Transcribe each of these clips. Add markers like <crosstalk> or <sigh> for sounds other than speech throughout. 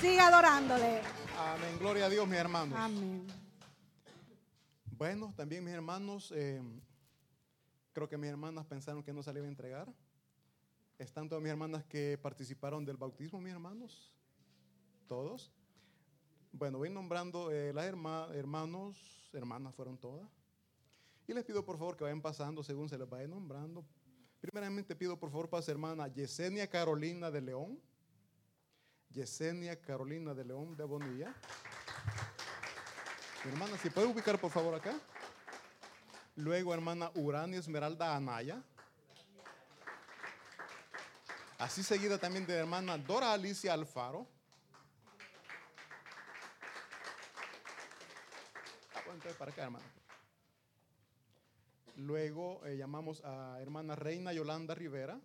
Siga adorándole. Amén. Gloria a Dios, mis hermanos. Amén. Bueno, también mis hermanos, eh, creo que mis hermanas pensaron que no se le iba a entregar. Están todas mis hermanas que participaron del bautismo, mis hermanos. Todos. Bueno, voy nombrando eh, las herma- hermanos, hermanas fueron todas. Y les pido por favor que vayan pasando según se les vaya nombrando. Primeramente pido por favor para su hermana Yesenia Carolina de León. Yesenia Carolina de León de Bonilla. Hermana, si puede ubicar por favor acá. Luego hermana Urania Esmeralda Anaya. Así seguida también de hermana Dora Alicia Alfaro. Entonces para acá, hermano. Luego eh, llamamos a hermana Reina Yolanda Rivera.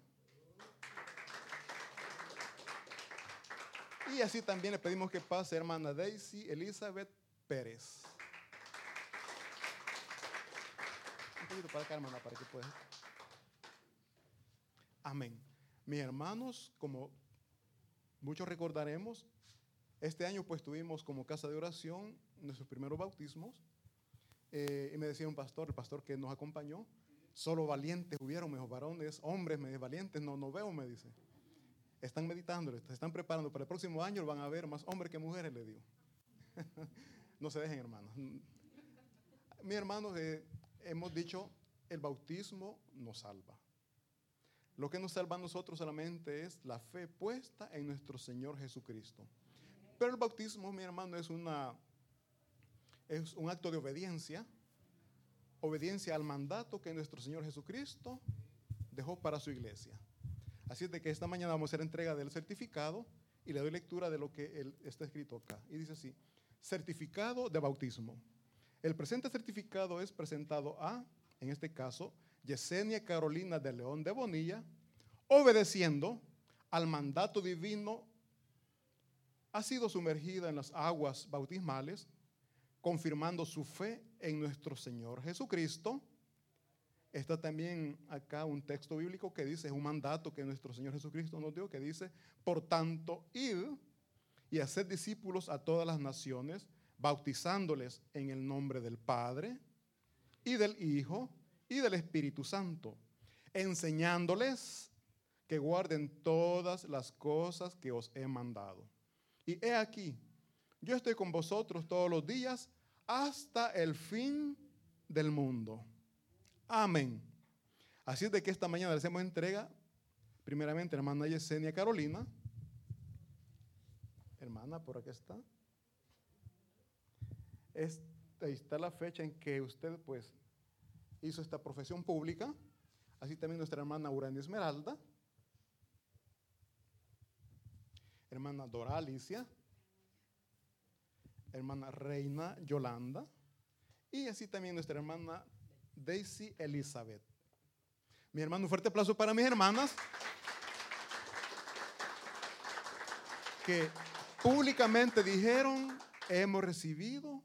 Y así también le pedimos que pase hermana Daisy Elizabeth Pérez. Un poquito para acá, hermana, para que pueda. Amén. Mis hermanos, como muchos recordaremos, este año pues tuvimos como casa de oración nuestros primeros bautismos. Eh, y me decía un pastor, el pastor que nos acompañó, solo valientes hubieron, mejor varones, hombres, me dice, valientes, no, no veo, me dice. Están meditando, se están preparando para el próximo año, van a ver más hombres que mujeres, le digo. <laughs> no se dejen, hermanos. Mis hermanos, eh, hemos dicho, el bautismo nos salva. Lo que nos salva a nosotros solamente es la fe puesta en nuestro Señor Jesucristo. Pero el bautismo, mi hermano, es una es un acto de obediencia, obediencia al mandato que nuestro Señor Jesucristo dejó para su iglesia. Así es de que esta mañana vamos a hacer entrega del certificado y le doy lectura de lo que está escrito acá. Y dice así, certificado de bautismo. El presente certificado es presentado a, en este caso, Yesenia Carolina de León de Bonilla, obedeciendo al mandato divino, ha sido sumergida en las aguas bautismales, confirmando su fe en nuestro Señor Jesucristo. Está también acá un texto bíblico que dice, es un mandato que nuestro Señor Jesucristo nos dio, que dice, por tanto, id y haced discípulos a todas las naciones, bautizándoles en el nombre del Padre y del Hijo y del Espíritu Santo, enseñándoles que guarden todas las cosas que os he mandado. Y he aquí, yo estoy con vosotros todos los días hasta el fin del mundo. Amén. Así es de que esta mañana le hacemos entrega, primeramente, hermana Yesenia Carolina. Hermana, por aquí está. Es- ahí está la fecha en que usted, pues, hizo esta profesión pública. Así también nuestra hermana Urania Esmeralda. Hermana Dora Alicia hermana Reina Yolanda y así también nuestra hermana Daisy Elizabeth. Mi hermano, un fuerte aplauso para mis hermanas que públicamente dijeron, hemos recibido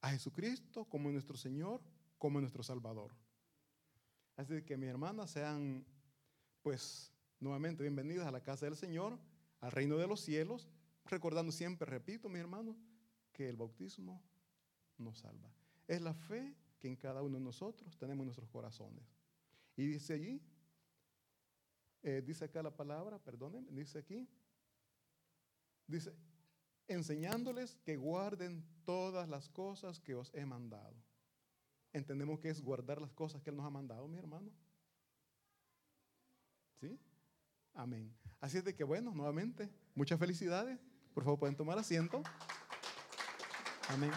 a Jesucristo como nuestro Señor, como nuestro Salvador. Así que mis hermanas sean, pues, nuevamente bienvenidas a la casa del Señor, al reino de los cielos, recordando siempre, repito, mis hermanos, que el bautismo nos salva. Es la fe que en cada uno de nosotros tenemos en nuestros corazones. Y dice allí, eh, dice acá la palabra, perdónenme, dice aquí, dice, enseñándoles que guarden todas las cosas que os he mandado. Entendemos que es guardar las cosas que Él nos ha mandado, mi hermano. ¿Sí? Amén. Así es de que, bueno, nuevamente, muchas felicidades. Por favor, pueden tomar asiento. Amén.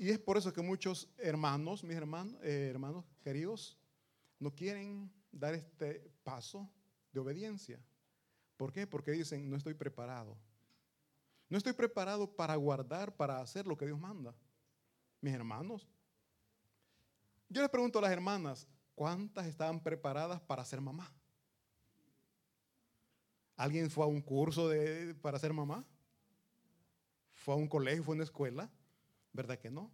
Y es por eso que muchos hermanos, mis hermanos, eh, hermanos queridos, no quieren dar este paso de obediencia. ¿Por qué? Porque dicen, no estoy preparado. No estoy preparado para guardar, para hacer lo que Dios manda. Mis hermanos. Yo les pregunto a las hermanas, ¿cuántas estaban preparadas para ser mamá? ¿Alguien fue a un curso de, para ser mamá? ¿Fue a un colegio, fue a una escuela? ¿Verdad que no?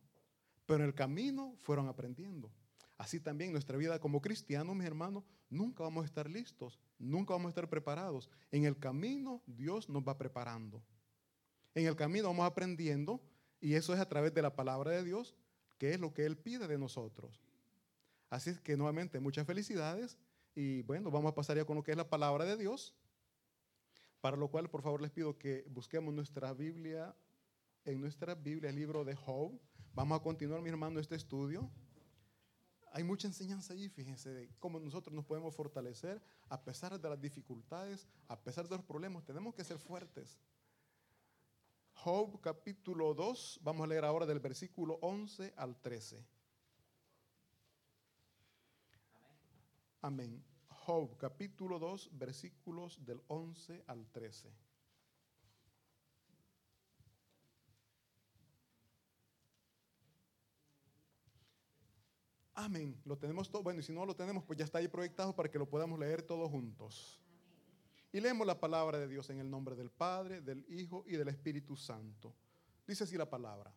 Pero en el camino fueron aprendiendo. Así también nuestra vida como cristianos, mis hermanos, nunca vamos a estar listos, nunca vamos a estar preparados. En el camino Dios nos va preparando. En el camino vamos aprendiendo y eso es a través de la palabra de Dios, que es lo que Él pide de nosotros. Así es que nuevamente muchas felicidades y bueno, vamos a pasar ya con lo que es la palabra de Dios, para lo cual por favor les pido que busquemos nuestra Biblia, en nuestra Biblia el libro de Job. Vamos a continuar, mi hermano, este estudio. Hay mucha enseñanza allí, fíjense, de cómo nosotros nos podemos fortalecer a pesar de las dificultades, a pesar de los problemas. Tenemos que ser fuertes. Job capítulo 2, vamos a leer ahora del versículo 11 al 13. Amén. Job capítulo 2, versículos del 11 al 13. Amén. Lo tenemos todo. Bueno, y si no lo tenemos, pues ya está ahí proyectado para que lo podamos leer todos juntos. Y leemos la palabra de Dios en el nombre del Padre, del Hijo y del Espíritu Santo. Dice así la palabra.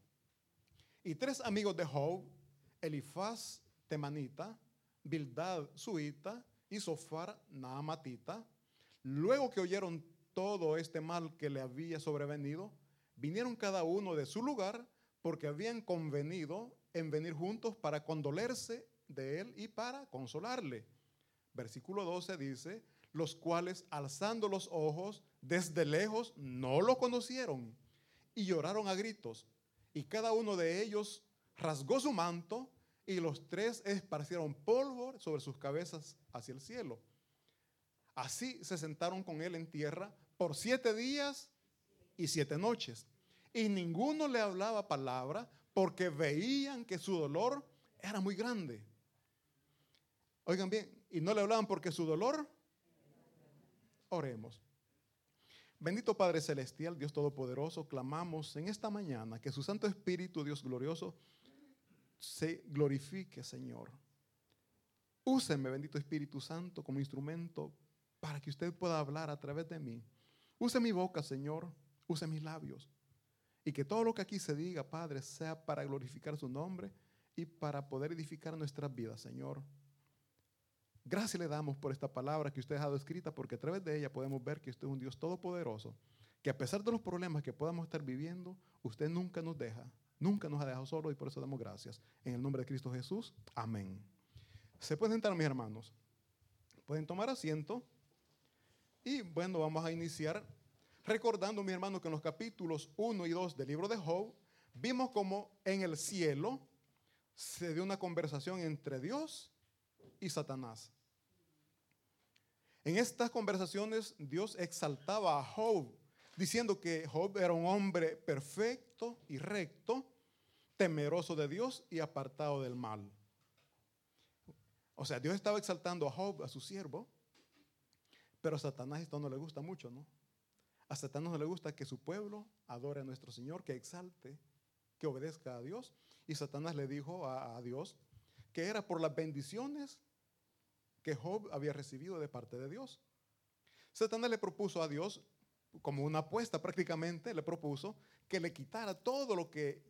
Y tres amigos de Job, Elifaz temanita, Bildad suita y Sofar naamatita, luego que oyeron todo este mal que le había sobrevenido, vinieron cada uno de su lugar porque habían convenido en venir juntos para condolerse de él y para consolarle. Versículo 12 dice, los cuales alzando los ojos desde lejos no lo conocieron y lloraron a gritos. Y cada uno de ellos rasgó su manto y los tres esparcieron polvo sobre sus cabezas hacia el cielo. Así se sentaron con él en tierra por siete días y siete noches. Y ninguno le hablaba palabra porque veían que su dolor era muy grande. Oigan bien, y no le hablaban porque su dolor Oremos. Bendito Padre Celestial, Dios Todopoderoso, clamamos en esta mañana que su Santo Espíritu, Dios glorioso, se glorifique, Señor. Úseme, bendito Espíritu Santo, como instrumento para que usted pueda hablar a través de mí. Use mi boca, Señor. Use mis labios. Y que todo lo que aquí se diga, Padre, sea para glorificar su nombre y para poder edificar nuestras vidas, Señor. Gracias le damos por esta palabra que usted ha dado escrita, porque a través de ella podemos ver que usted es un Dios todopoderoso, que a pesar de los problemas que podamos estar viviendo, usted nunca nos deja, nunca nos ha dejado solo y por eso damos gracias. En el nombre de Cristo Jesús, amén. Se pueden sentar, mis hermanos. Pueden tomar asiento. Y bueno, vamos a iniciar recordando, mis hermanos, que en los capítulos 1 y 2 del libro de Job, vimos como en el cielo se dio una conversación entre Dios y Satanás. En estas conversaciones Dios exaltaba a Job, diciendo que Job era un hombre perfecto y recto, temeroso de Dios y apartado del mal. O sea, Dios estaba exaltando a Job, a su siervo, pero a Satanás esto no le gusta mucho, ¿no? A Satanás no le gusta que su pueblo adore a nuestro Señor, que exalte, que obedezca a Dios. Y Satanás le dijo a, Dios que era por las bendiciones que Job había recibido de parte de Dios. Satanás le propuso a Dios, como una apuesta prácticamente, le propuso que le quitara todo lo que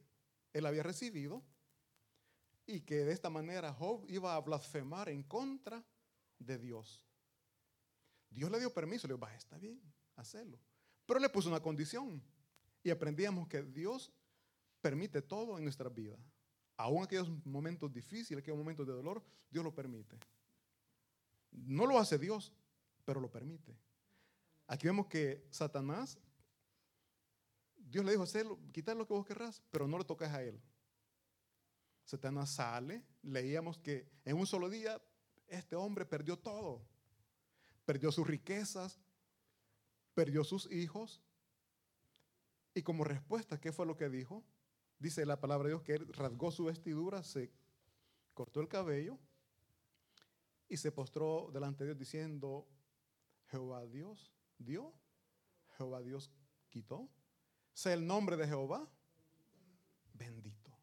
él había recibido y que de esta manera Job iba a blasfemar en contra de Dios. Dios le dio permiso, le dijo, va, está bien, hacerlo. Pero le puso una condición y aprendíamos que Dios permite todo en nuestra vida. Aún aquellos momentos difíciles, aquellos momentos de dolor, Dios lo permite. No lo hace Dios, pero lo permite. Aquí vemos que Satanás, Dios le dijo, hacerlo, lo que vos querrás, pero no le tocas a él. Satanás sale, leíamos que en un solo día este hombre perdió todo. Perdió sus riquezas, perdió sus hijos. Y como respuesta, ¿qué fue lo que dijo? Dice la palabra de Dios que él rasgó su vestidura, se cortó el cabello y se postró delante de Dios diciendo, Jehová Dios dio, Jehová Dios quitó. Sea el nombre de Jehová bendito.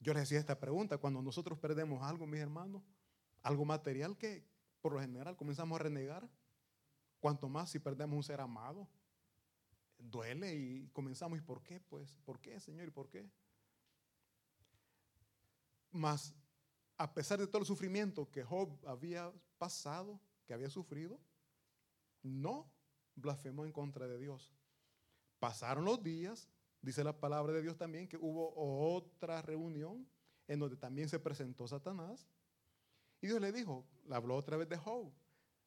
Yo les decía esta pregunta, cuando nosotros perdemos algo, mis hermanos, algo material que por lo general comenzamos a renegar, cuanto más si perdemos un ser amado, duele y comenzamos, ¿y por qué? Pues, ¿por qué, Señor? ¿Y por qué? Más a pesar de todo el sufrimiento que Job había pasado, que había sufrido, no blasfemó en contra de Dios. Pasaron los días, dice la palabra de Dios también, que hubo otra reunión en donde también se presentó Satanás. Y Dios le dijo, le habló otra vez de Job.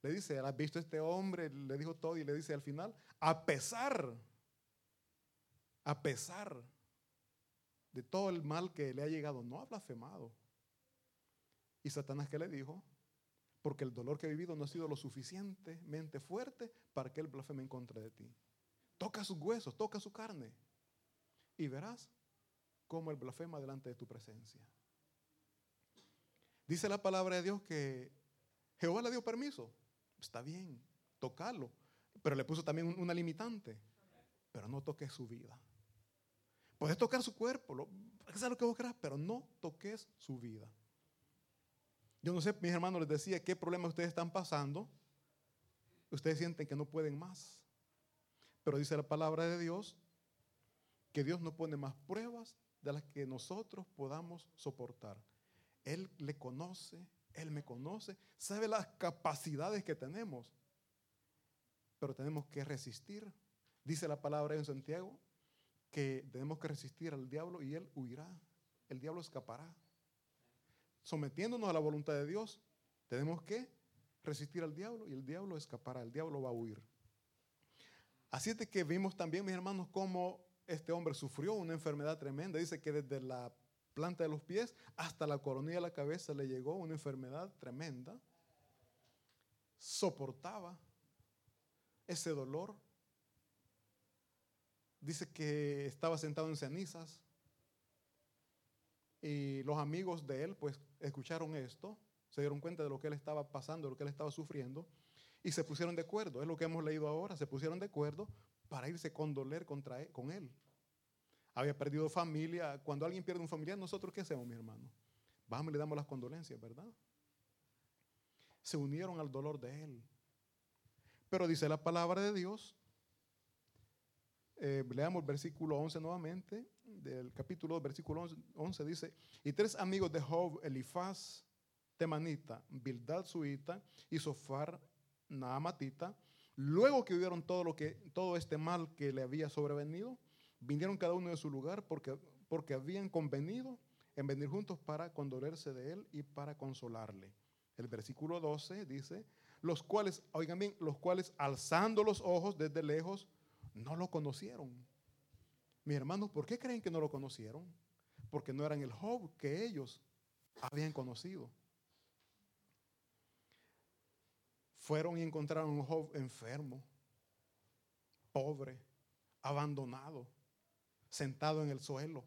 Le dice, ¿has visto este hombre? Le dijo todo y le dice al final, a pesar, a pesar de todo el mal que le ha llegado, no ha blasfemado. ¿Y Satanás qué le dijo? Porque el dolor que ha vivido no ha sido lo suficientemente fuerte para que él blasfeme en contra de ti. Toca sus huesos, toca su carne. Y verás cómo él blasfema delante de tu presencia. Dice la palabra de Dios que Jehová le dio permiso. Está bien, tocarlo. Pero le puso también una limitante. Pero no toques su vida. Puedes tocar su cuerpo, lo, lo que vos quieras, pero no toques su vida. Yo no sé, mis hermanos les decía qué problemas ustedes están pasando. Ustedes sienten que no pueden más. Pero dice la palabra de Dios que Dios no pone más pruebas de las que nosotros podamos soportar. Él le conoce, Él me conoce, sabe las capacidades que tenemos. Pero tenemos que resistir. Dice la palabra en Santiago que tenemos que resistir al diablo y Él huirá. El diablo escapará sometiéndonos a la voluntad de Dios, tenemos que resistir al diablo y el diablo escapará, el diablo va a huir. Así es que vimos también, mis hermanos, cómo este hombre sufrió una enfermedad tremenda. Dice que desde la planta de los pies hasta la coronilla de la cabeza le llegó una enfermedad tremenda. Soportaba ese dolor. Dice que estaba sentado en cenizas, y los amigos de él, pues, escucharon esto, se dieron cuenta de lo que él estaba pasando, de lo que él estaba sufriendo, y se pusieron de acuerdo. Es lo que hemos leído ahora. Se pusieron de acuerdo para irse con doler contra él, con él. Había perdido familia. Cuando alguien pierde un familiar, ¿nosotros qué hacemos, mi hermano? Vamos y le damos las condolencias, ¿verdad? Se unieron al dolor de él. Pero dice la palabra de Dios eh, leamos el versículo 11 nuevamente, del capítulo 2, versículo 11, dice, y tres amigos de Job, Elifaz, Temanita, Bildad Suita y Sofar Naamatita, luego que vieron todo, lo que, todo este mal que le había sobrevenido, vinieron cada uno de su lugar porque, porque habían convenido en venir juntos para condolerse de él y para consolarle. El versículo 12 dice, los cuales, oigan bien, los cuales alzando los ojos desde lejos, no lo conocieron. Mis hermanos, ¿por qué creen que no lo conocieron? Porque no eran el Job que ellos habían conocido. Fueron y encontraron un Job enfermo, pobre, abandonado, sentado en el suelo.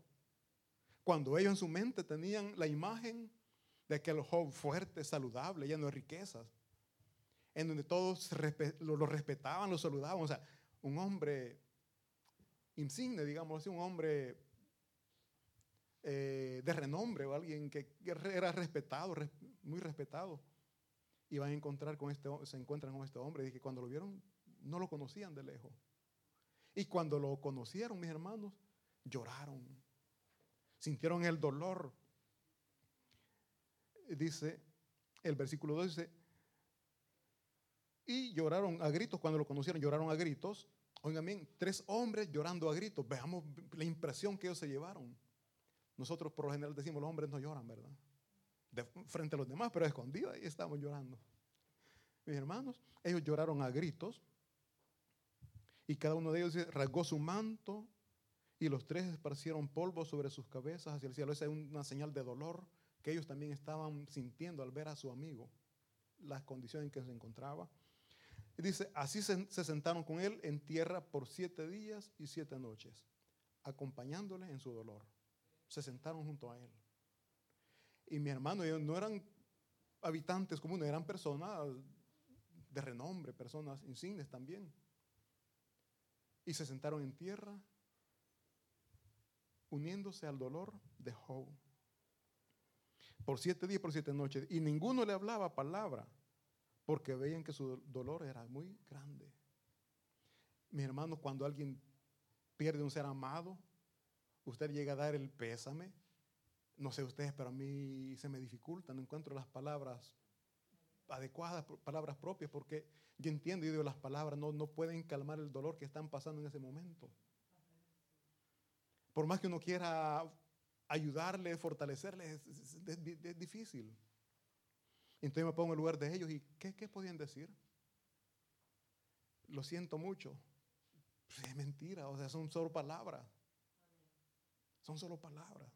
Cuando ellos en su mente tenían la imagen de aquel Job fuerte, saludable, lleno de riquezas, en donde todos lo respetaban, lo saludaban. O sea, un hombre insigne, digamos así, un hombre eh, de renombre o alguien que era respetado, muy respetado. Y a encontrar con este, se encuentran con este hombre y que cuando lo vieron no lo conocían de lejos. Y cuando lo conocieron, mis hermanos, lloraron, sintieron el dolor. Dice el versículo 2 dice, y lloraron a gritos, cuando lo conocieron, lloraron a gritos. Oigan bien, tres hombres llorando a gritos. Veamos la impresión que ellos se llevaron. Nosotros por lo general decimos, los hombres no lloran, ¿verdad? Frente a los demás, pero escondidos ahí estamos llorando. Mis hermanos, ellos lloraron a gritos. Y cada uno de ellos rasgó su manto y los tres esparcieron polvo sobre sus cabezas hacia el cielo. Esa es una señal de dolor que ellos también estaban sintiendo al ver a su amigo, las condiciones en que se encontraba. Y dice, así se, sentaron con él en tierra por siete días y siete noches, acompañándole en su dolor. Se sentaron junto a él. Y mi hermano, ellos no eran habitantes comunes, eran personas de renombre, personas insignes también. Y se sentaron en tierra, uniéndose al dolor de Job. Por siete días, por siete noches. Y ninguno le hablaba palabra porque veían que su dolor era muy grande. Mis hermanos, cuando alguien pierde un ser amado, usted llega a dar el pésame, No sé ustedes, pero a mí se me dificulta, no encuentro las palabras adecuadas, palabras propias, porque yo entiendo y digo, las palabras no, no pueden calmar el dolor que están pasando en ese momento. Por más que uno quiera ayudarle, fortalecerle, es, difícil. Entonces me pongo en lugar de ellos y ¿qué, podían decir? Lo siento mucho. Pues es mentira, o sea, son solo palabras. Son solo palabras.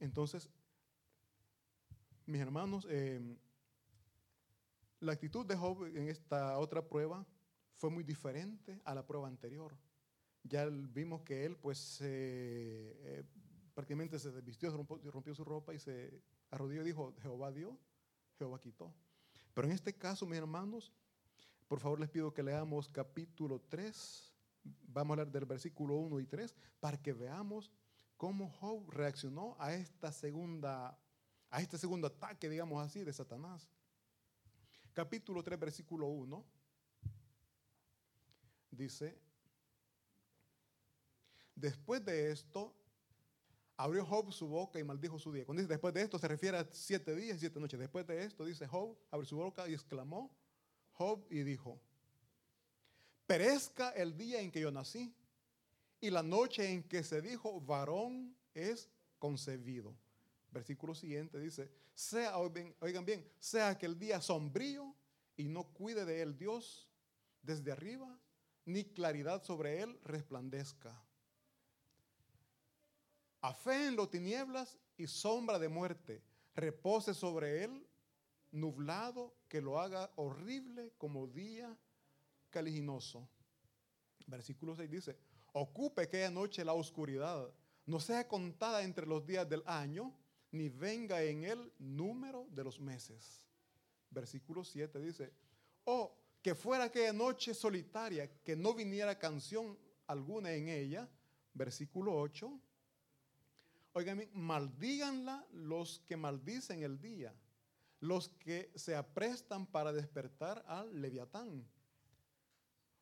Entonces, mis hermanos, eh, la actitud de Job en esta otra prueba fue muy diferente a la prueba anterior. Ya vimos que él, pues, eh, prácticamente se desvistió, rompió, rompió, su ropa y se arrodilló y dijo: Jehová dio, Jehová quitó. Pero en este caso, mis hermanos, por favor les pido que leamos capítulo 3, vamos a hablar del versículo 1 y 3, para que veamos cómo Job reaccionó a esta segunda, a este segundo ataque, digamos así, de Satanás. Capítulo 3, versículo 1, dice, después de esto, abrió Job su boca y maldijo su día. Cuando dice después de esto, se refiere a siete días y siete noches. Después de esto, dice Job, abrió su boca y exclamó, Job y dijo, perezca el día en que yo nací y la noche en que se dijo, varón es concebido. Versículo siguiente dice, sea, oigan bien, sea que el día sombrío y no cuide de él Dios desde arriba, ni claridad sobre él resplandezca. A fe en lo tinieblas y sombra de muerte, repose sobre él nublado que lo haga horrible como día caliginoso. Versículo 6 dice, ocupe aquella noche la oscuridad, no sea contada entre los días del año, ni venga en él número de los meses. Versículo 7 dice, oh, que fuera aquella noche solitaria, que no viniera canción alguna en ella. Versículo 8, oigan, maldíganla los que maldicen el día los que se aprestan para despertar al leviatán.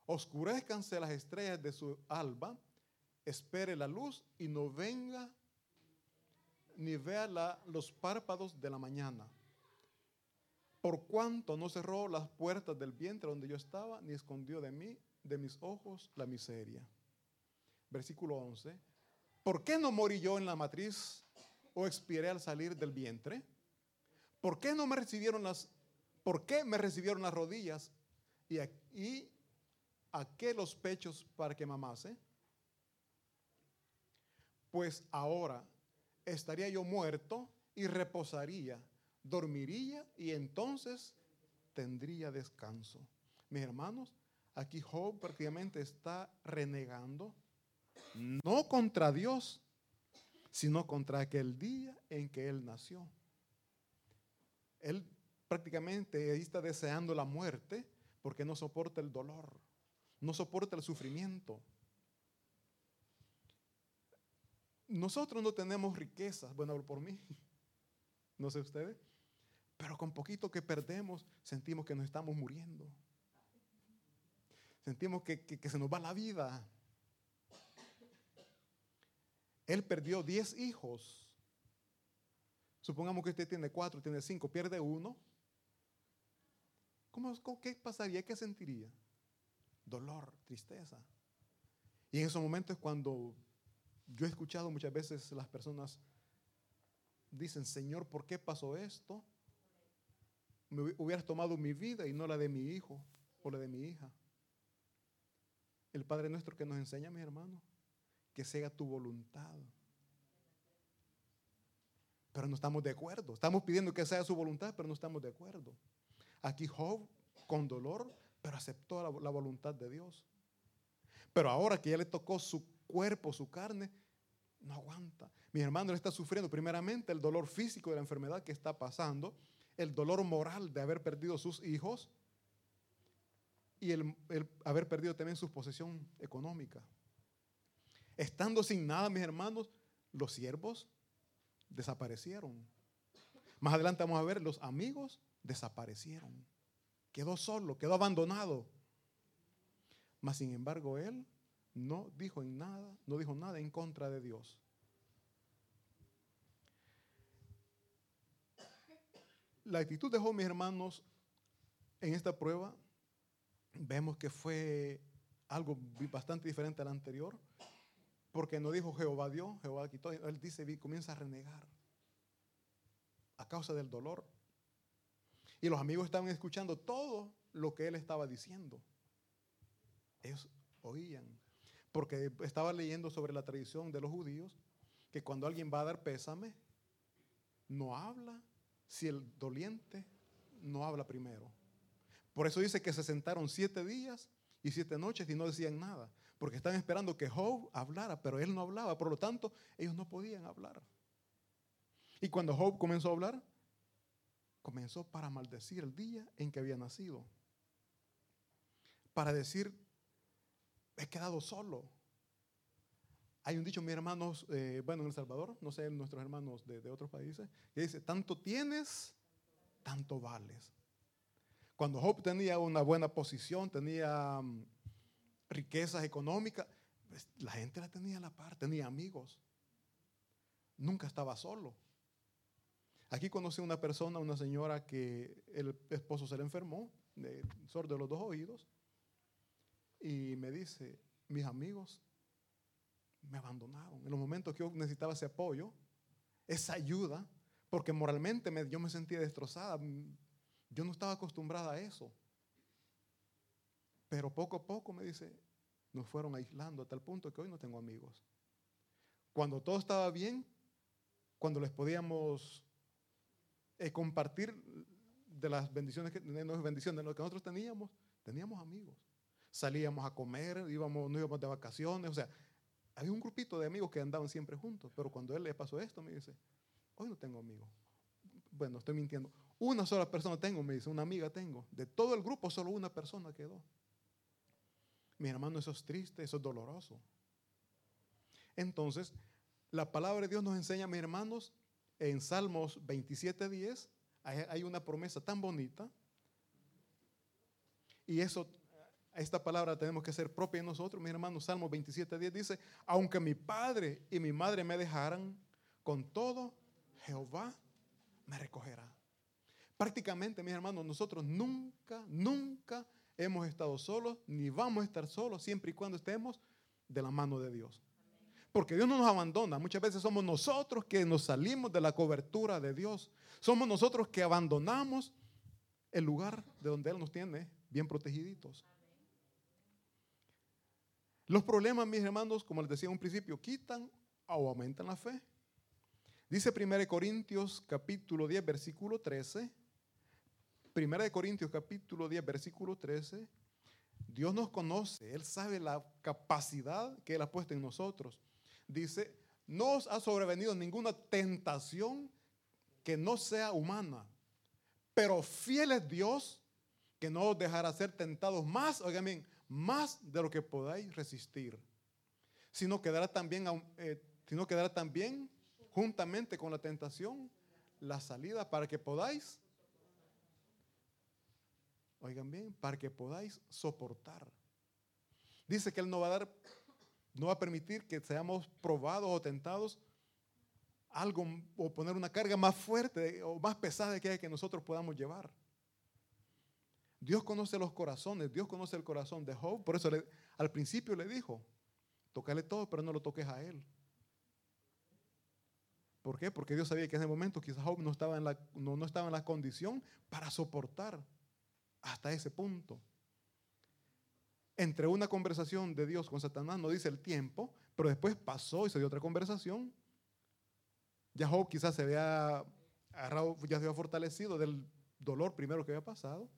Oscurezcanse las estrellas de su alba, espere la luz y no venga ni vea los párpados de la mañana. Por cuanto no cerró las puertas del vientre donde yo estaba, ni escondió de mí, de mis ojos, la miseria. Versículo 11. ¿Por qué no morí yo en la matriz o expiré al salir del vientre? ¿Por qué no me recibieron las, por qué me recibieron las rodillas y, y a qué los pechos para que mamase? Pues ahora estaría yo muerto y reposaría, dormiría y entonces tendría descanso. Mis hermanos, aquí Job prácticamente está renegando, no contra Dios, sino contra aquel día en que él nació. Él prácticamente está deseando la muerte porque no soporta el dolor, no soporta el sufrimiento. Nosotros no tenemos riquezas, bueno, por mí, <laughs> no sé ustedes, pero con poquito que perdemos sentimos que nos estamos muriendo. Sentimos que, que se nos va la vida. Él perdió 10 hijos Supongamos que usted tiene cuatro, tiene cinco, pierde uno. ¿Cómo, ¿Qué pasaría? ¿Qué sentiría? Dolor, tristeza. Y en esos momentos cuando yo he escuchado muchas veces las personas dicen, Señor, ¿por qué pasó esto? Me hubieras tomado mi vida y no la de mi hijo o la de mi hija. El Padre nuestro que nos enseña, mis hermanos, que sea tu voluntad pero no estamos de acuerdo. Estamos pidiendo que sea su voluntad, pero no estamos de acuerdo. Aquí Job, con dolor, pero aceptó la, voluntad de Dios. Pero ahora que ya le tocó su cuerpo, su carne, no aguanta. Mi hermano le está sufriendo primeramente el dolor físico de la enfermedad que está pasando, el dolor moral de haber perdido sus hijos y el, el haber perdido también su posesión económica. Estando sin nada, mis hermanos, los siervos desaparecieron. Más adelante vamos a ver, los amigos desaparecieron. Quedó solo, quedó abandonado. Mas sin embargo, él no dijo en nada, no dijo nada en contra de Dios. La actitud de Job, mis hermanos, en esta prueba, vemos que fue algo bastante diferente a la anterior porque no dijo Jehová dio, Jehová quitó, él dice, comienza a renegar a causa del dolor. Y los amigos estaban escuchando todo lo que él estaba diciendo. Ellos oían, porque estaba leyendo sobre la tradición de los judíos, que cuando alguien va a dar pésame, no habla si el doliente no habla primero. Por eso dice que se sentaron siete días y siete noches y no decían nada, porque estaban esperando que Job hablara, pero él no hablaba, por lo tanto ellos no podían hablar. Y cuando Job comenzó a hablar, comenzó para maldecir el día en que había nacido, para decir, he quedado solo. Hay un dicho, mis hermanos, eh, bueno, en El Salvador, no sé, nuestros hermanos de, otros países, que dice, tanto tienes, tanto vales. Cuando Job tenía una buena posición, tenía um, riquezas económicas, pues, la gente la tenía a la par, tenía amigos. Nunca estaba solo. Aquí conocí a una persona, una señora que el esposo se le enfermó, de, sordo de los dos oídos, y me dice, mis amigos me abandonaron. En los momentos que yo necesitaba ese apoyo, esa ayuda, porque moralmente me, yo me sentía destrozada, yo no estaba acostumbrada a eso. Pero poco a poco me dice, nos fueron aislando hasta el punto que hoy no tengo amigos. Cuando todo estaba bien, cuando les podíamos eh, compartir de las bendiciones que, de de lo que nosotros teníamos, teníamos amigos. Salíamos a comer, íbamos, nos íbamos de vacaciones, o sea, había un grupito de amigos que andaban siempre juntos, pero cuando él le pasó esto, me dice, hoy no tengo amigos. Bueno, estoy mintiendo. Una sola persona tengo, me dice, una amiga tengo. De todo el grupo, solo una persona quedó. Mi hermano, eso es triste, eso es doloroso. Entonces, la palabra de Dios nos enseña, mis hermanos, en Salmos 27.10, hay una promesa tan bonita. Y eso, esta palabra tenemos que ser propia en nosotros, mis hermanos. Salmos 27.10 dice, aunque mi padre y mi madre me dejaran, con todo Jehová me recogerá. Prácticamente, mis hermanos, nosotros nunca, nunca hemos estado solos, ni vamos a estar solos, siempre y cuando estemos de la mano de Dios. Porque Dios no nos abandona. Muchas veces somos nosotros que nos salimos de la cobertura de Dios. Somos nosotros que abandonamos el lugar de donde Él nos tiene bien protegiditos. Los problemas, mis hermanos, como les decía en un principio, quitan o aumentan la fe. Dice 1 Corintios capítulo 10, versículo 13. 1 Corintios capítulo 10, versículo 13. Dios nos conoce, Él sabe la capacidad que Él ha puesto en nosotros. Dice, no os ha sobrevenido ninguna tentación que no sea humana, pero fiel es Dios que no os dejará ser tentados más, oigan bien, más de lo que podáis resistir, sino quedará también, eh, sino quedará también juntamente con la tentación la salida para que podáis, oigan bien, para que podáis soportar. Dice que Él no va a dar no va a permitir que seamos probados o tentados algo o poner una carga más fuerte o más pesada que, que nosotros podamos llevar. Dios conoce los corazones, Dios conoce el corazón de Job, por eso al principio le dijo, tócale todo, pero no lo toques a él. ¿Por qué? Porque Dios sabía que en ese momento quizás Job no estaba en la, no, no estaba en la condición para soportar hasta ese punto entre una conversación de Dios con Satanás, no dice el tiempo, pero después pasó y se dio otra conversación. Ya quizás se agarrado, ya se había fortalecido del dolor primero que había pasado.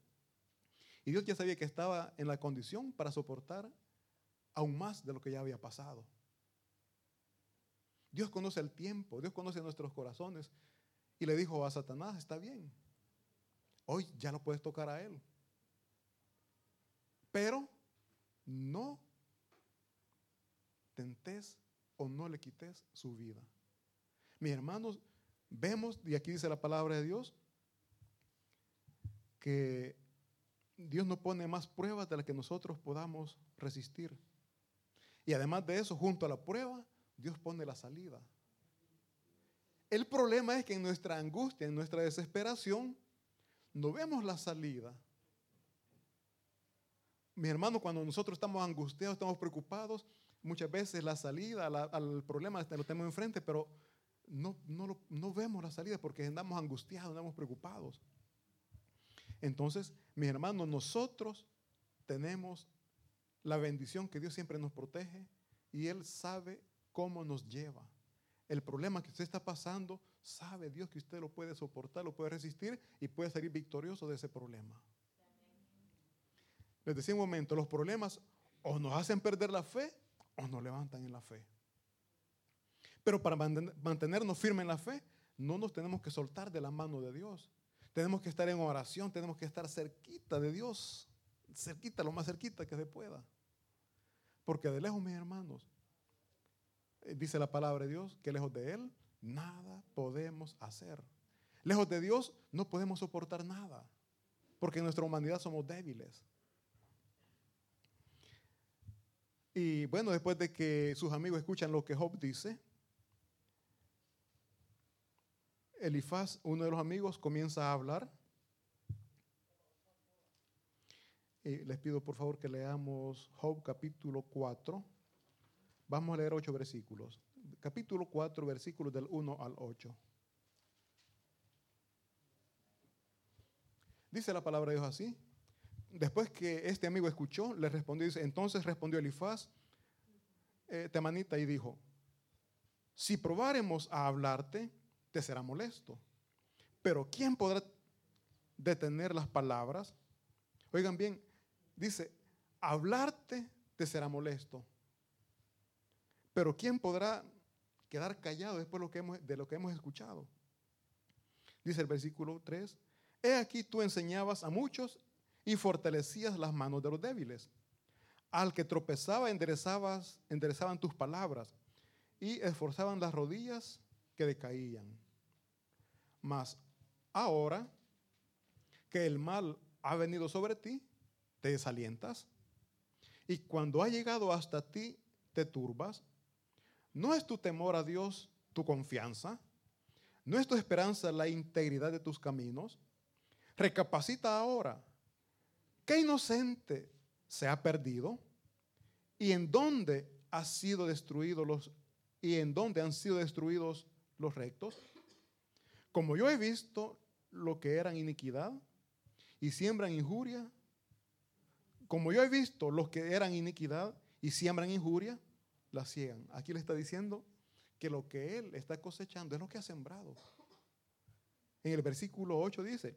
Y Dios ya sabía que estaba en la condición para soportar aún más de lo que ya había pasado. Dios conoce el tiempo, Dios conoce nuestros corazones. Y le dijo a Satanás, está bien, hoy ya lo puedes tocar a él. Pero no tentes o no le quites su vida. Mis hermanos, vemos, y aquí dice la palabra de Dios, que Dios no pone más pruebas de las que nosotros podamos resistir. Y además de eso, junto a la prueba, Dios pone la salida. El problema es que en nuestra angustia, en nuestra desesperación, no vemos la salida. Mi hermano, cuando nosotros estamos angustiados, estamos preocupados, muchas veces la salida al problema lo tenemos enfrente, pero no, no, no vemos la salida porque andamos angustiados, andamos preocupados. Entonces, mis hermanos, nosotros tenemos la bendición que Dios siempre nos protege y Él sabe cómo nos lleva. El problema que usted está pasando, sabe Dios que usted lo puede soportar, lo puede resistir y puede salir victorioso de ese problema. Les decía un momento, los problemas o nos hacen perder la fe o nos levantan en la fe. Pero para mantenernos firmes en la fe, no nos tenemos que soltar de la mano de Dios. Tenemos que estar en oración, tenemos que estar cerquita de Dios, cerquita, lo más cerquita que se pueda. Porque de lejos, mis hermanos, eh, dice la palabra de Dios, que lejos de Él nada podemos hacer. Lejos de Dios no podemos soportar nada, porque en nuestra humanidad somos débiles. Y bueno, después de que sus amigos escuchan lo que Job dice, Elifaz, uno de los amigos, comienza a hablar. Y les pido por favor que leamos Job capítulo 4. Vamos a leer ocho versículos. Capítulo 4, versículos del 1 al 8. Dice la palabra de Dios así. Después que este amigo escuchó, le respondió, dice, entonces respondió Elifaz, eh, temanita, y dijo, si probáremos a hablarte, te será molesto. Pero ¿quién podrá detener las palabras? Oigan bien, dice, hablarte te será molesto. Pero ¿quién podrá quedar callado después de lo que hemos, de lo que hemos escuchado? Dice el versículo 3, he aquí tú enseñabas a muchos y fortalecías las manos de los débiles. Al que tropezaba enderezabas, enderezaban tus palabras y esforzaban las rodillas que decaían. Mas ahora que el mal ha venido sobre ti, te desalientas. Y cuando ha llegado hasta ti, te turbas. ¿No es tu temor a Dios tu confianza? ¿No es tu esperanza la integridad de tus caminos? Recapacita ahora ¿Qué inocente se ha perdido? ¿Y en dónde ha sido destruido los y en dónde han sido destruidos los rectos? Como yo he visto lo que eran iniquidad y siembran injuria, como yo he visto los que eran iniquidad y siembran injuria, la ciegan. Aquí le está diciendo que lo que él está cosechando es lo que ha sembrado. En el versículo 8 dice,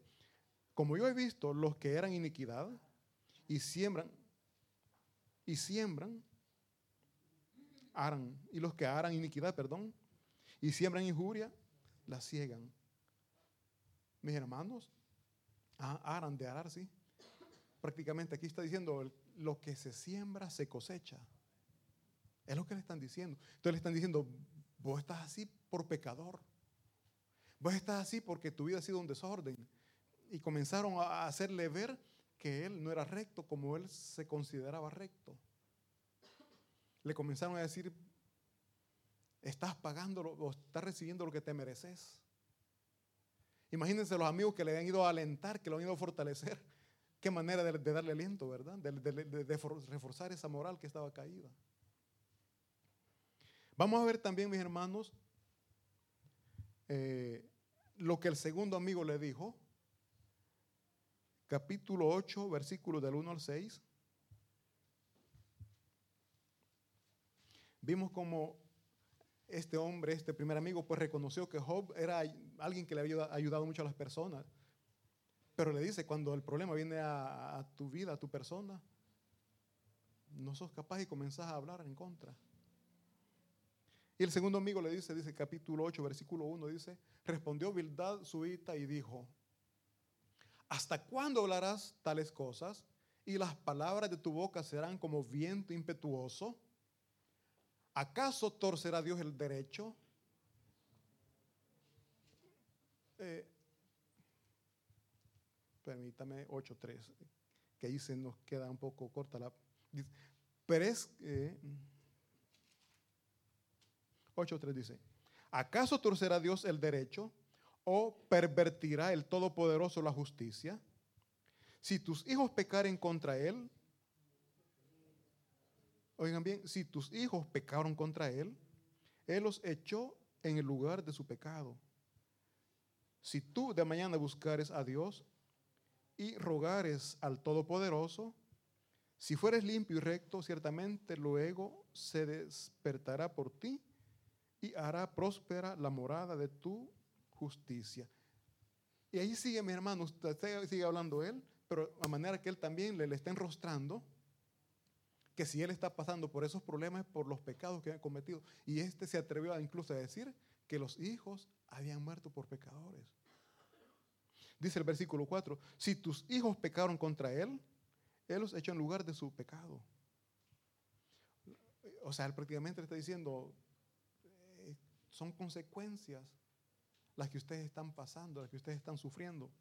como yo he visto los que eran iniquidad y siembran, y siembran, aran, y los que aran iniquidad, perdón, y siembran injuria, la ciegan. Mis hermanos, ah, aran de arar, sí. Prácticamente aquí está diciendo, lo que se siembra se cosecha. Es lo que le están diciendo. Entonces le están diciendo, vos estás así por pecador. Vos estás así porque tu vida ha sido un desorden y comenzaron a hacerle ver que él no era recto como él se consideraba recto. Le comenzaron a decir, estás pagando o estás recibiendo lo que te mereces. Imagínense los amigos que le han ido a alentar, que lo han ido a fortalecer. Qué manera de, darle aliento, ¿verdad? De, reforzar esa moral que estaba caída. Vamos a ver también, mis hermanos, eh, lo que el segundo amigo le dijo capítulo 8, versículos del 1 al 6, vimos como este hombre, este primer amigo, pues reconoció que Job era alguien que le había ayudado mucho a las personas. Pero le dice, cuando el problema viene a, tu vida, a tu persona, no sos capaz y comenzás a hablar en contra. Y el segundo amigo le dice, dice capítulo 8, versículo 1, dice, respondió Bildad suita y dijo, ¿Hasta cuándo hablarás tales cosas? Y las palabras de tu boca serán como viento impetuoso. ¿Acaso torcerá Dios el derecho? Eh, permítame 8.3, que ahí se nos queda un poco corta la... Pero es... Eh, 8.3 dice, ¿acaso torcerá Dios el derecho? O pervertirá el Todopoderoso la justicia? Si tus hijos pecaren contra Él, oigan bien, si tus hijos pecaron contra Él, Él los echó en el lugar de su pecado. Si tú de mañana buscares a Dios y rogares al Todopoderoso, si fueres limpio y recto, ciertamente luego se despertará por ti y hará próspera la morada de tu justicia. Y ahí sigue mi hermano, sigue hablando él, pero a manera que él también le, le está enrostrando que si él está pasando por esos problemas por los pecados que ha cometido. Y este se atrevió incluso a decir que los hijos habían muerto por pecadores. Dice el versículo 4, si tus hijos pecaron contra él, él los echó en lugar de su pecado. O sea, él prácticamente le está diciendo, eh, son consecuencias las que ustedes están pasando, las que ustedes están sufriendo.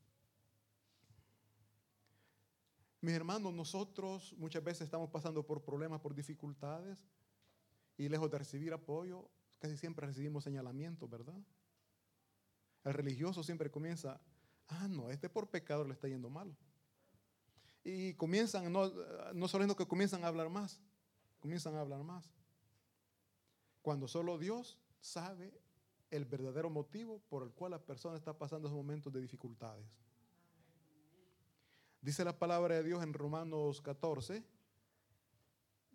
Mis hermanos, nosotros muchas veces estamos pasando por problemas, por dificultades, y lejos de recibir apoyo, casi siempre recibimos señalamientos, ¿verdad? El religioso siempre comienza, ah, no, este por pecado le está yendo mal. Y comienzan, no, no solo que comienzan a hablar más, comienzan a hablar más. Cuando solo Dios sabe el verdadero motivo por el cual la persona está pasando esos momentos de dificultades. Dice la palabra de Dios en Romanos 14,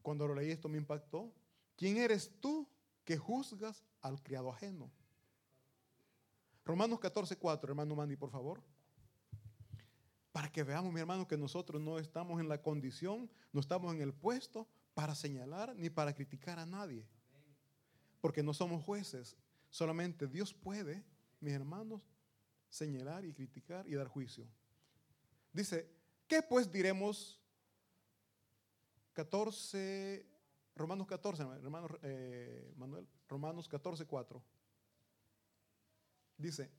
cuando lo leí esto me impactó, ¿quién eres tú que juzgas al criado ajeno? Romanos 14, 4, hermano Mandy, por favor. Para que veamos, mi hermano, que nosotros no estamos en la condición, no estamos en el puesto para señalar ni para criticar a nadie. Porque no somos jueces. Solamente Dios puede, mis hermanos, señalar y criticar y dar juicio. Dice, ¿qué pues diremos? 14, Romanos 14, hermano eh, Manuel, Romanos 14, 4. Dice,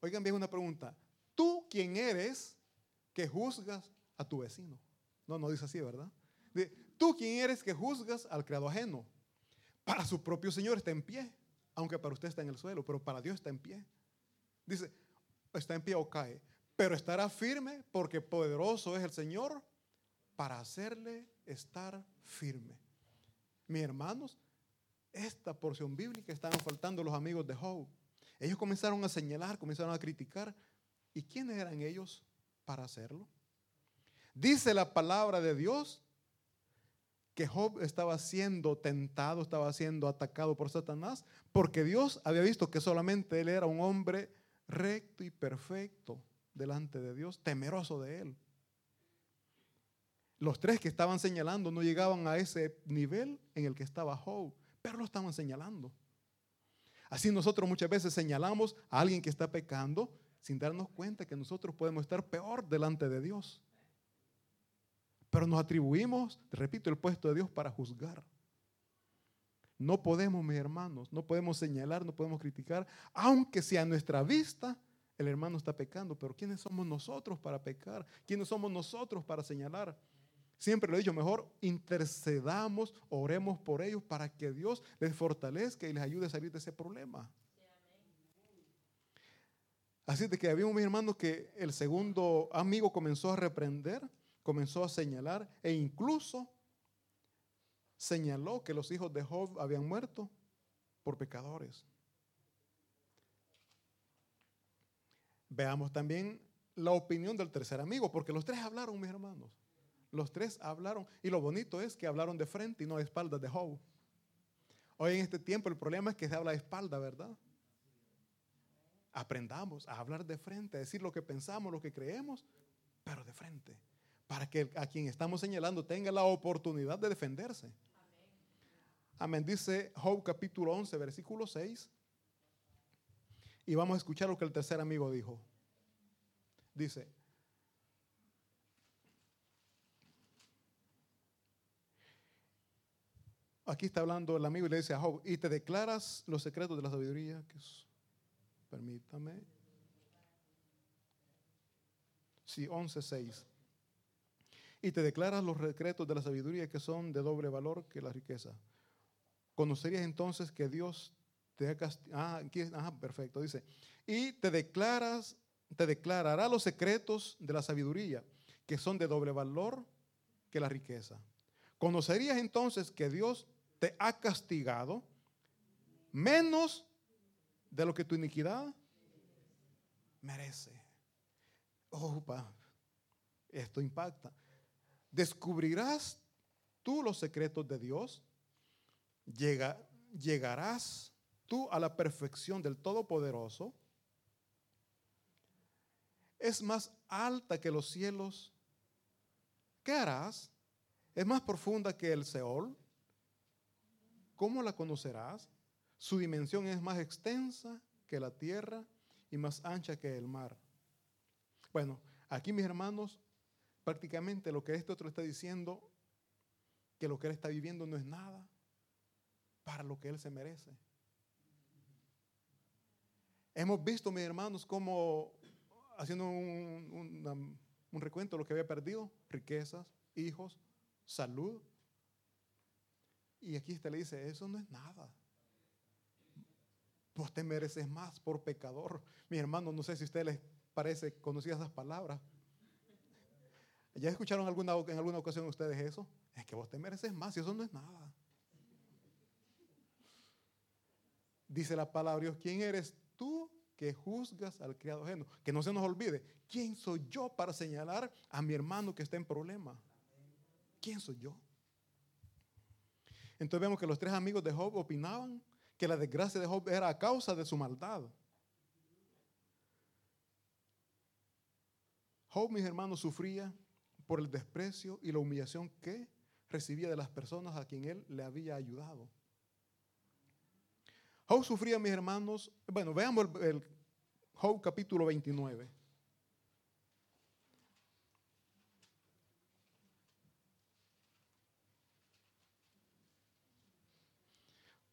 oigan bien una pregunta, ¿tú quién eres que juzgas a tu vecino? No, no dice así, ¿verdad? Dice, ¿Tú quién eres que juzgas al creado ajeno? Para su propio Señor está en pie, aunque para usted está en el suelo, pero para Dios está en pie. Dice, está en pie o cae pero estará firme porque poderoso es el Señor para hacerle estar firme. Mis hermanos, esta porción bíblica estaban faltando los amigos de Job. Ellos comenzaron a señalar, comenzaron a criticar. ¿Y quiénes eran ellos para hacerlo? Dice la palabra de Dios que Job estaba siendo tentado, estaba siendo atacado por Satanás, porque Dios había visto que solamente él era un hombre recto y perfecto delante de Dios, temeroso de Él. Los tres que estaban señalando no llegaban a ese nivel en el que estaba Job, pero lo estaban señalando. Así nosotros muchas veces señalamos a alguien que está pecando sin darnos cuenta que nosotros podemos estar peor delante de Dios. Pero nos atribuimos, repito, el puesto de Dios para juzgar. No podemos, mis hermanos, no podemos señalar, no podemos criticar, aunque sea a nuestra vista el hermano está pecando, pero ¿quiénes somos nosotros para pecar? ¿Quiénes somos nosotros para señalar? Siempre lo he dicho, mejor intercedamos, oremos por ellos para que Dios les fortalezca y les ayude a salir de ese problema. Así de que había un hermano que el segundo amigo comenzó a reprender, comenzó a señalar e incluso señaló que los hijos de Job habían muerto por pecadores. Veamos también la opinión del tercer amigo, porque los tres hablaron, mis hermanos. Los tres hablaron. Y lo bonito es que hablaron de frente y no de espaldas de Job. Hoy en este tiempo el problema es que se habla de espalda, ¿verdad? Aprendamos a hablar de frente, a decir lo que pensamos, lo que creemos, pero de frente. Para que a quien estamos señalando tenga la oportunidad de defenderse. Amén. Dice Job capítulo 11, versículo 6. Y vamos a escuchar lo que el tercer amigo dijo. Dice, aquí está hablando el amigo y le dice a Job, y te declaras los secretos de la sabiduría, que es, permítame, sí, 11.6. Y te declaras los secretos de la sabiduría que son de doble valor que la riqueza. Conocerías entonces que Dios te ha casti- ah, perfecto, dice, y te declaras, te declarará los secretos de la sabiduría, que son de doble valor que la riqueza. Conocerías entonces que Dios te ha castigado menos de lo que tu iniquidad merece. Opa, esto impacta. Descubrirás tú los secretos de Dios, Llega- llegarás tú a la perfección del Todopoderoso. Es más alta que los cielos. ¿Qué harás? Es más profunda que el Seol. ¿Cómo la conocerás? Su dimensión es más extensa que la tierra y más ancha que el mar. Bueno, aquí mis hermanos, prácticamente lo que este otro está diciendo, que lo que él está viviendo no es nada para lo que él se merece. Hemos visto, mis hermanos, como haciendo un, recuento de lo que había perdido, riquezas, hijos, salud. Y aquí usted le dice, eso no es nada. Vos te mereces más por pecador. Mi hermano, no sé si a usted les parece conocida esas palabras. ¿Ya escucharon alguna, en alguna ocasión ustedes eso? Es que vos te mereces más y eso no es nada. Dice la palabra Dios, ¿quién eres tú que juzgas al criado ajeno? Que no se nos olvide, ¿quién soy yo para señalar a mi hermano que está en problema? ¿Quién soy yo? Entonces vemos que los tres amigos de Job opinaban que la desgracia de Job era a causa de su maldad. Job, mis hermanos, sufría por el desprecio y la humillación que recibía de las personas a quien él le había ayudado. Job sufría, mis hermanos, bueno, veamos el, el Job capítulo 29.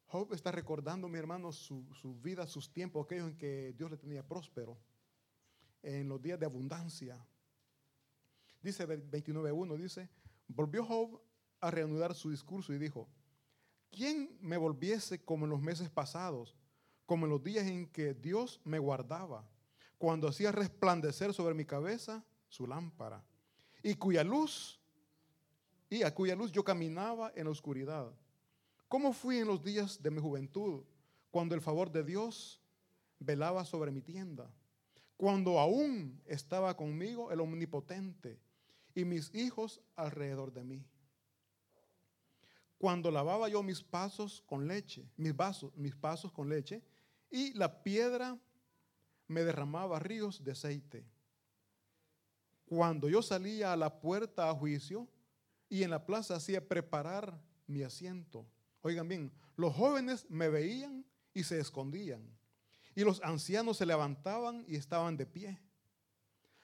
Job está recordando, mi hermano, su, su vida, sus tiempos, aquellos en que Dios le tenía próspero, en los días de abundancia. Dice 29.1, dice, volvió Job a reanudar su discurso y dijo, ¿quién me volviese como en los meses pasados, como en los días en que Dios me guardaba, cuando hacía resplandecer sobre mi cabeza su lámpara, y cuya luz, y a cuya luz yo caminaba en la oscuridad? ¿Cómo fui en los días de mi juventud, cuando el favor de Dios velaba sobre mi tienda? Cuando aún estaba conmigo el omnipotente y mis hijos alrededor de mí. Cuando lavaba yo mis pasos con leche, mis vasos, mis pasos con leche, y la piedra me derramaba ríos de aceite. Cuando yo salía a la puerta a juicio y en la plaza hacía preparar mi asiento. Oigan bien, los jóvenes me veían y se escondían, y los ancianos se levantaban y estaban de pie.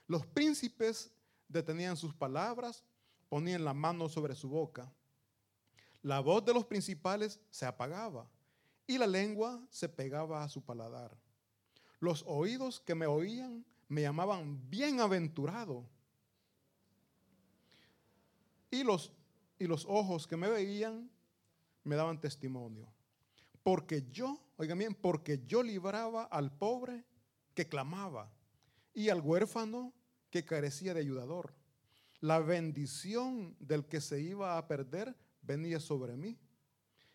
Los príncipes detenían sus palabras, ponían la mano sobre su boca. La voz de los principales se apagaba y la lengua se pegaba a su paladar. Los oídos que me oían me llamaban bienaventurado. Y los, y los ojos que me veían me daban testimonio. Porque yo, oigan bien, porque yo libraba al pobre que clamaba y al huérfano que carecía de ayudador. La bendición del que se iba a perder venía sobre mí.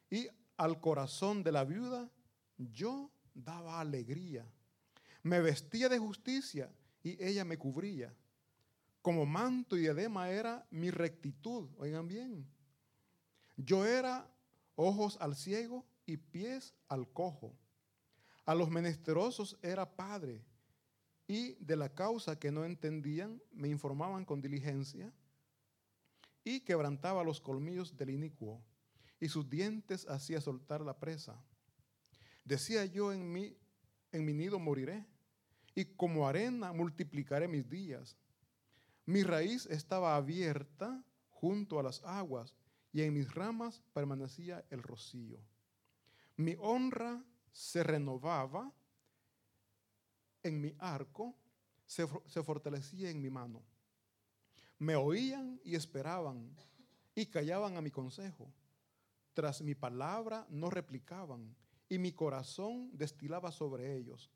Y al corazón de la viuda yo daba alegría. Me vestía de justicia y ella me cubría. Como manto y edema era mi rectitud. Oigan bien. Yo era ojos al ciego y pies al cojo. A los menesterosos era padre, y de la causa que no entendían me informaban con diligencia, y quebrantaba los colmillos del inicuo, y sus dientes hacía soltar la presa. Decía yo en mí, en mi nido moriré, y como arena multiplicaré mis días. Mi raíz estaba abierta junto a las aguas, y en mis ramas permanecía el rocío. Mi honra se renovaba en mi arco, se, fortalecía en mi mano. Me oían y esperaban y callaban a mi consejo. Tras mi palabra no replicaban y mi corazón destilaba sobre ellos.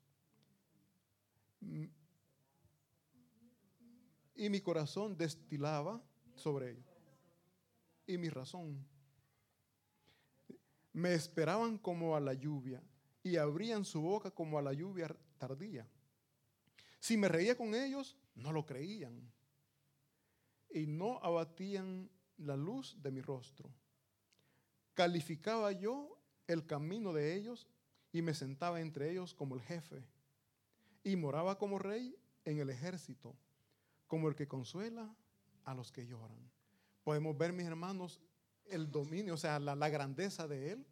Y mi corazón destilaba sobre ellos. Y mi razón. Me esperaban como a la lluvia y abrían su boca como a la lluvia tardía. Si me reía con ellos, no lo creían. Y no abatían la luz de mi rostro. Calificaba yo el camino de ellos y me sentaba entre ellos como el jefe. Y moraba como rey en el ejército, como el que consuela a los que lloran. Podemos ver, mis hermanos, el dominio, o sea, la, grandeza de él.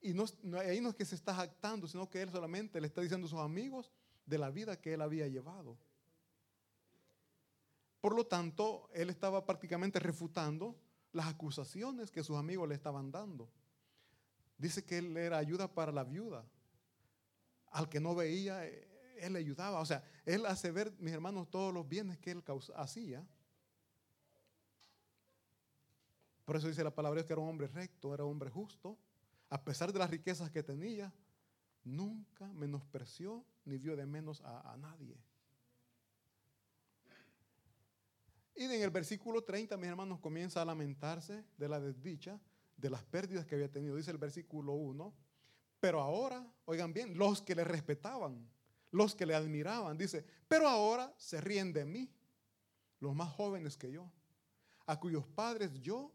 Y no, ahí no es que se está jactando, sino que él solamente le está diciendo a sus amigos de la vida que él había llevado. Por lo tanto, él estaba prácticamente refutando las acusaciones que sus amigos le estaban dando. Dice que él era ayuda para la viuda. Al que no veía, eh, él le ayudaba. O sea, él hace ver, mis hermanos, todos los bienes que él hacía. Por eso dice la palabra que era un hombre recto, era un hombre justo. A pesar de las riquezas que tenía, nunca menospreció ni vio de menos a, a nadie. Y en el versículo 30, mis hermanos, comienza a lamentarse de la desdicha de las pérdidas que había tenido, dice el versículo 1. Pero ahora, oigan bien, los que le respetaban, los que le admiraban, dice, pero ahora se ríen de mí, los más jóvenes que yo, a cuyos padres yo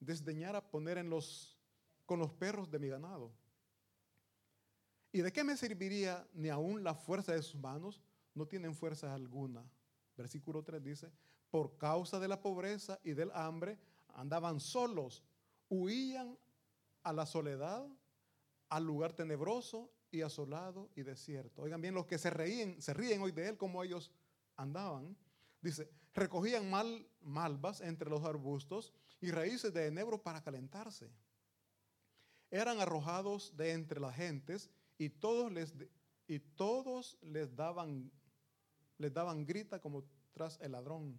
desdeñara poner en los, con los perros de mi ganado. ¿Y de qué me serviría ni aún la fuerza de sus manos? No tienen fuerza alguna. Versículo 3 dice, por causa de la pobreza y del hambre, andaban solos huían a la soledad, al lugar tenebroso y asolado y desierto. Oigan bien, los que se reíen, se ríen hoy de él como ellos andaban. Dice, recogían mal, malvas entre los arbustos y raíces de enebro para calentarse. Eran arrojados de entre las gentes y todos les, y todos les daban, les daban grita como tras el ladrón.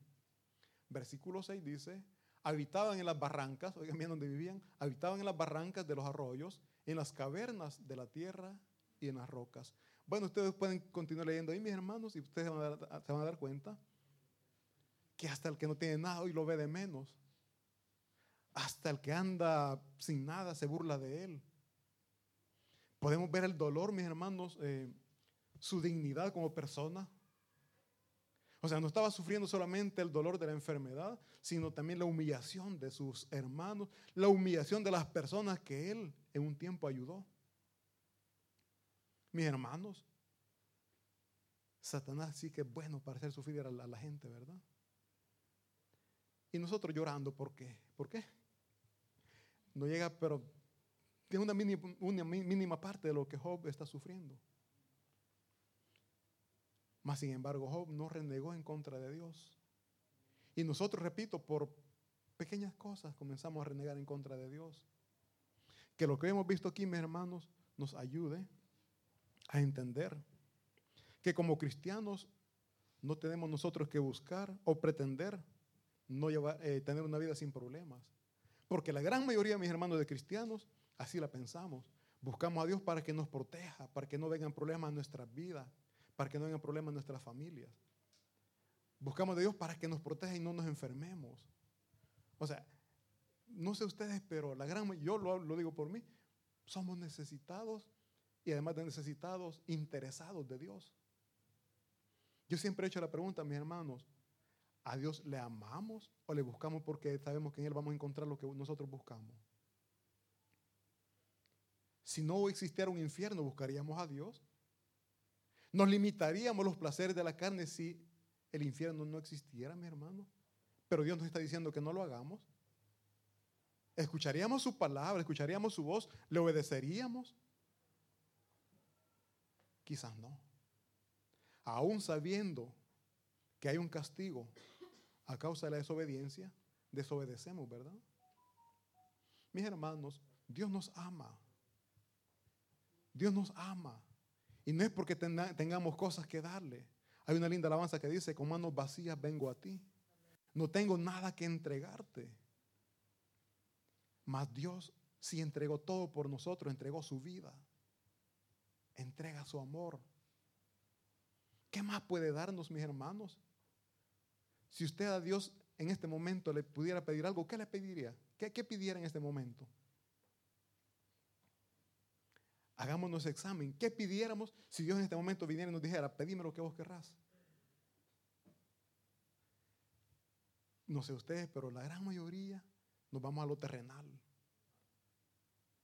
Versículo 6 dice, habitaban en las barrancas, oigan bien donde vivían, habitaban en las barrancas de los arroyos, en las cavernas de la tierra y en las rocas. Bueno, ustedes pueden continuar leyendo ahí, mis hermanos, y ustedes se van a dar, cuenta que hasta el que no tiene nada hoy lo ve de menos. Hasta el que anda sin nada se burla de él. Podemos ver el dolor, mis hermanos, eh, su dignidad como persona, o sea, no estaba sufriendo solamente el dolor de la enfermedad, sino también la humillación de sus hermanos, la humillación de las personas que él en un tiempo ayudó. Mis hermanos, Satanás sí que es bueno para hacer sufrir a la, gente, ¿verdad? Y nosotros llorando, ¿por qué? ¿Por qué? No llega, pero tiene una mínima, una mínima parte de lo que Job está sufriendo. Mas sin embargo, Job no renegó en contra de Dios. Y nosotros, repito, por pequeñas cosas comenzamos a renegar en contra de Dios. Que lo que hemos visto aquí, mis hermanos, nos ayude a entender que como cristianos no tenemos nosotros que buscar o pretender no llevar, eh, tener una vida sin problemas. Porque la gran mayoría, mis hermanos, de cristianos, así la pensamos. Buscamos a Dios para que nos proteja, para que no vengan problemas en nuestras vidas para que no haya problemas en nuestras familias. Buscamos de Dios para que nos proteja y no nos enfermemos. O sea, no sé ustedes, pero la gran yo lo, lo digo por mí, somos necesitados y además de necesitados, interesados de Dios. Yo siempre he hecho la pregunta, mis hermanos, ¿a Dios le amamos o le buscamos porque sabemos que en Él vamos a encontrar lo que nosotros buscamos? Si no existiera un infierno, ¿buscaríamos a Dios? Nos limitaríamos los placeres de la carne si el infierno no existiera, mi hermano. Pero Dios nos está diciendo que no lo hagamos. Escucharíamos su palabra, escucharíamos su voz, le obedeceríamos. Quizás no. Aún sabiendo que hay un castigo a causa de la desobediencia, desobedecemos, ¿verdad? Mis hermanos, Dios nos ama. Dios nos ama. Y no es porque tengamos cosas que darle. Hay una linda alabanza que dice, con manos vacías vengo a ti. No tengo nada que entregarte. Mas Dios Si entregó todo por nosotros, entregó su vida, entrega su amor. ¿Qué más puede darnos, mis hermanos? Si usted a Dios en este momento le pudiera pedir algo, ¿qué le pediría? ¿Qué, qué pidiera en este momento? Hagámonos examen. ¿Qué pidiéramos si Dios en este momento viniera y nos dijera, pedime lo que vos querrás? No sé ustedes, pero la gran mayoría nos vamos a lo terrenal.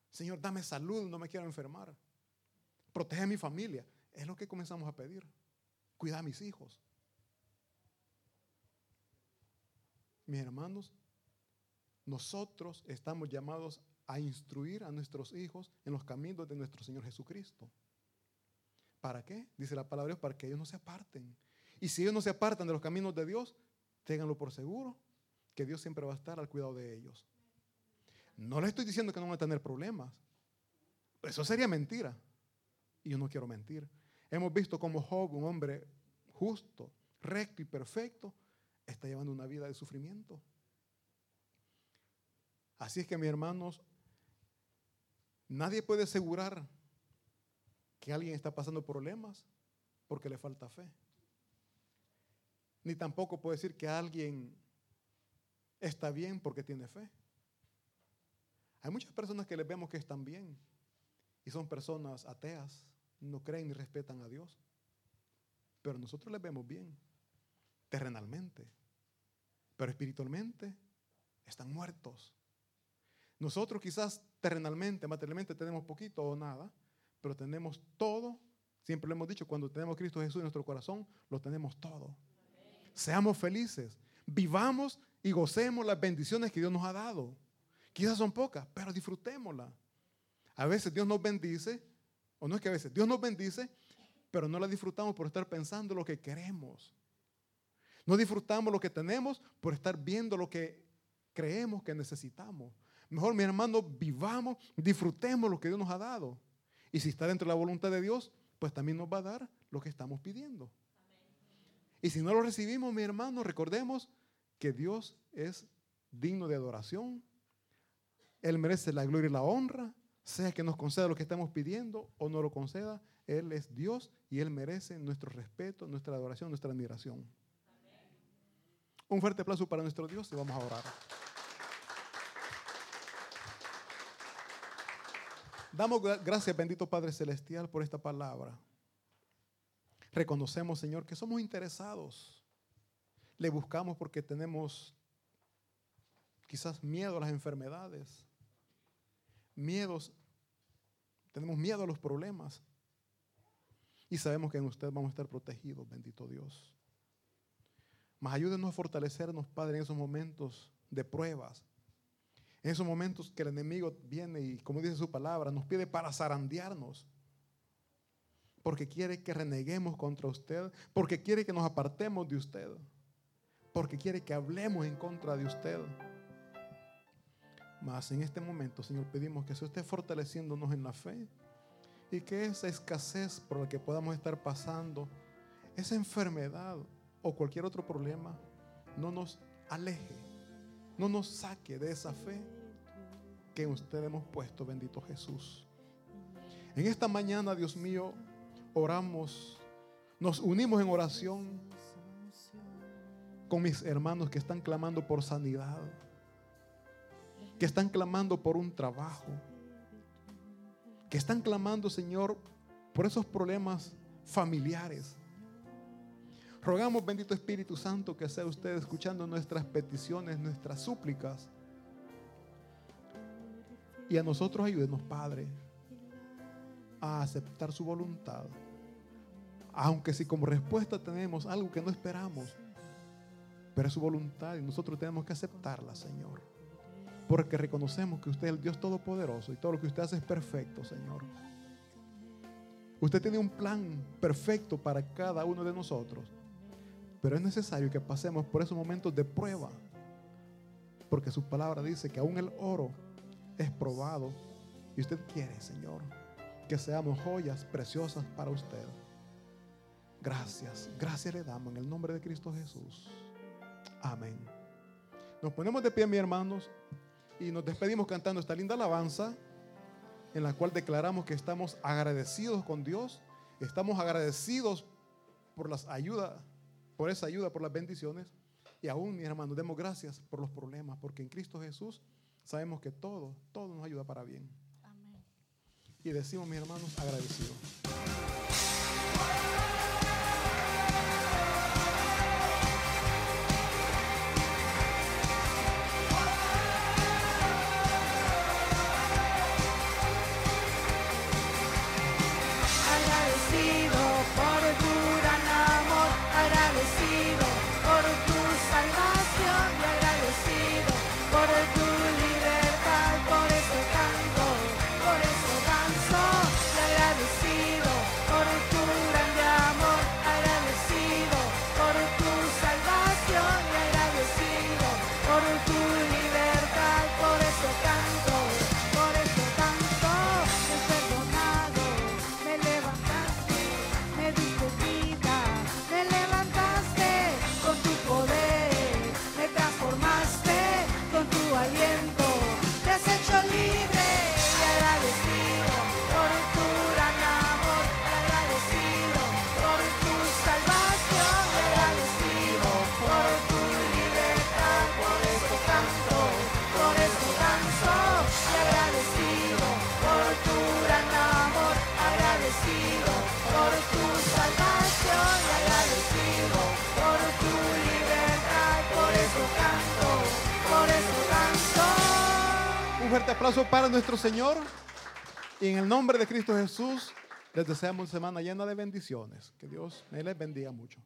Señor, dame salud, no me quiero enfermar. Protege a mi familia. Es lo que comenzamos a pedir. Cuida a mis hijos. Mis hermanos, nosotros estamos llamados a instruir a nuestros hijos en los caminos de nuestro Señor Jesucristo. ¿Para qué? Dice la palabra de Dios, para que ellos no se aparten. Y si ellos no se apartan de los caminos de Dios, ténganlo por seguro que Dios siempre va a estar al cuidado de ellos. No le estoy diciendo que no van a tener problemas. Eso sería mentira. Y yo no quiero mentir. Hemos visto como Job, un hombre justo, recto y perfecto, está llevando una vida de sufrimiento. Así es que, mis hermanos, nadie puede asegurar que alguien está pasando problemas porque le falta fe. Ni tampoco puede decir que alguien está bien porque tiene fe. Hay muchas personas que les vemos que están bien y son personas ateas, no creen ni respetan a Dios. Pero nosotros les vemos bien, terrenalmente. Pero espiritualmente están muertos. Nosotros quizás terrenalmente, materialmente tenemos poquito o nada, pero tenemos todo. Siempre lo hemos dicho, cuando tenemos Cristo Jesús en nuestro corazón, lo tenemos todo. Seamos felices, vivamos y gocemos las bendiciones que Dios nos ha dado. Quizás son pocas, pero disfrutémoslas. A veces Dios nos bendice, o no es que a veces Dios nos bendice, pero no la disfrutamos por estar pensando lo que queremos. No disfrutamos lo que tenemos por estar viendo lo que creemos que necesitamos. Mejor, mi hermano, vivamos, disfrutemos lo que Dios nos ha dado. Y si está dentro de la voluntad de Dios, pues también nos va a dar lo que estamos pidiendo. Y si no lo recibimos, mi hermano, recordemos que Dios es digno de adoración. Él merece la gloria y la honra, sea que nos conceda lo que estamos pidiendo o no lo conceda. Él es Dios y Él merece nuestro respeto, nuestra adoración, nuestra admiración. Un fuerte aplauso para nuestro Dios y vamos a orar. Damos gracias, bendito Padre Celestial, por esta palabra. Reconocemos, Señor, que somos interesados le buscamos porque tenemos quizás miedo a las enfermedades, miedos, tenemos miedo a los problemas. Y sabemos que en usted vamos a estar protegidos, bendito Dios. Mas ayúdenos a fortalecernos, Padre, en esos momentos de pruebas. En esos momentos que el enemigo viene y, como dice su palabra, nos pide para zarandearnos. Porque quiere que reneguemos contra usted. Porque quiere que nos apartemos de usted porque quiere que hablemos en contra de usted. Mas en este momento, Señor, pedimos que se esté fortaleciéndonos en la fe y que esa escasez por la que podamos estar pasando, esa enfermedad o cualquier otro problema, no nos aleje, no nos saque de esa fe que en usted hemos puesto, bendito Jesús. En esta mañana, Dios mío, oramos, nos unimos en oración con mis hermanos que están clamando por sanidad, que están clamando por un trabajo, que están clamando, Señor, por esos problemas familiares. Rogamos, bendito Espíritu Santo, que sea usted escuchando nuestras peticiones, nuestras súplicas. Y a nosotros ayúdenos, Padre, a aceptar su voluntad. Aunque si como respuesta tenemos algo que no esperamos, pero es su voluntad y nosotros tenemos que aceptarla, Señor. Porque reconocemos que usted es el Dios Todopoderoso y todo lo que usted hace es perfecto, Señor. Usted tiene un plan perfecto para cada uno de nosotros. Pero es necesario que pasemos por esos momentos de prueba. Porque su palabra dice que aún el oro es probado. Y usted quiere, Señor, que seamos joyas preciosas para usted. Gracias, gracias le damos en el nombre de Cristo Jesús. Amén. Nos ponemos de pie, mis hermanos, y nos despedimos cantando esta linda alabanza en la cual declaramos que estamos agradecidos con Dios, estamos agradecidos por las ayudas por esa ayuda, por las bendiciones. Y aún, mis hermanos, demos gracias por los problemas, porque en Cristo Jesús sabemos que todo, todo nos ayuda para bien. Amén. Y decimos, mis hermanos, agradecidos. Un fuerte aplauso para nuestro Señor. Y en el nombre de Cristo Jesús, les deseamos una semana llena de bendiciones. Que Dios les bendiga mucho.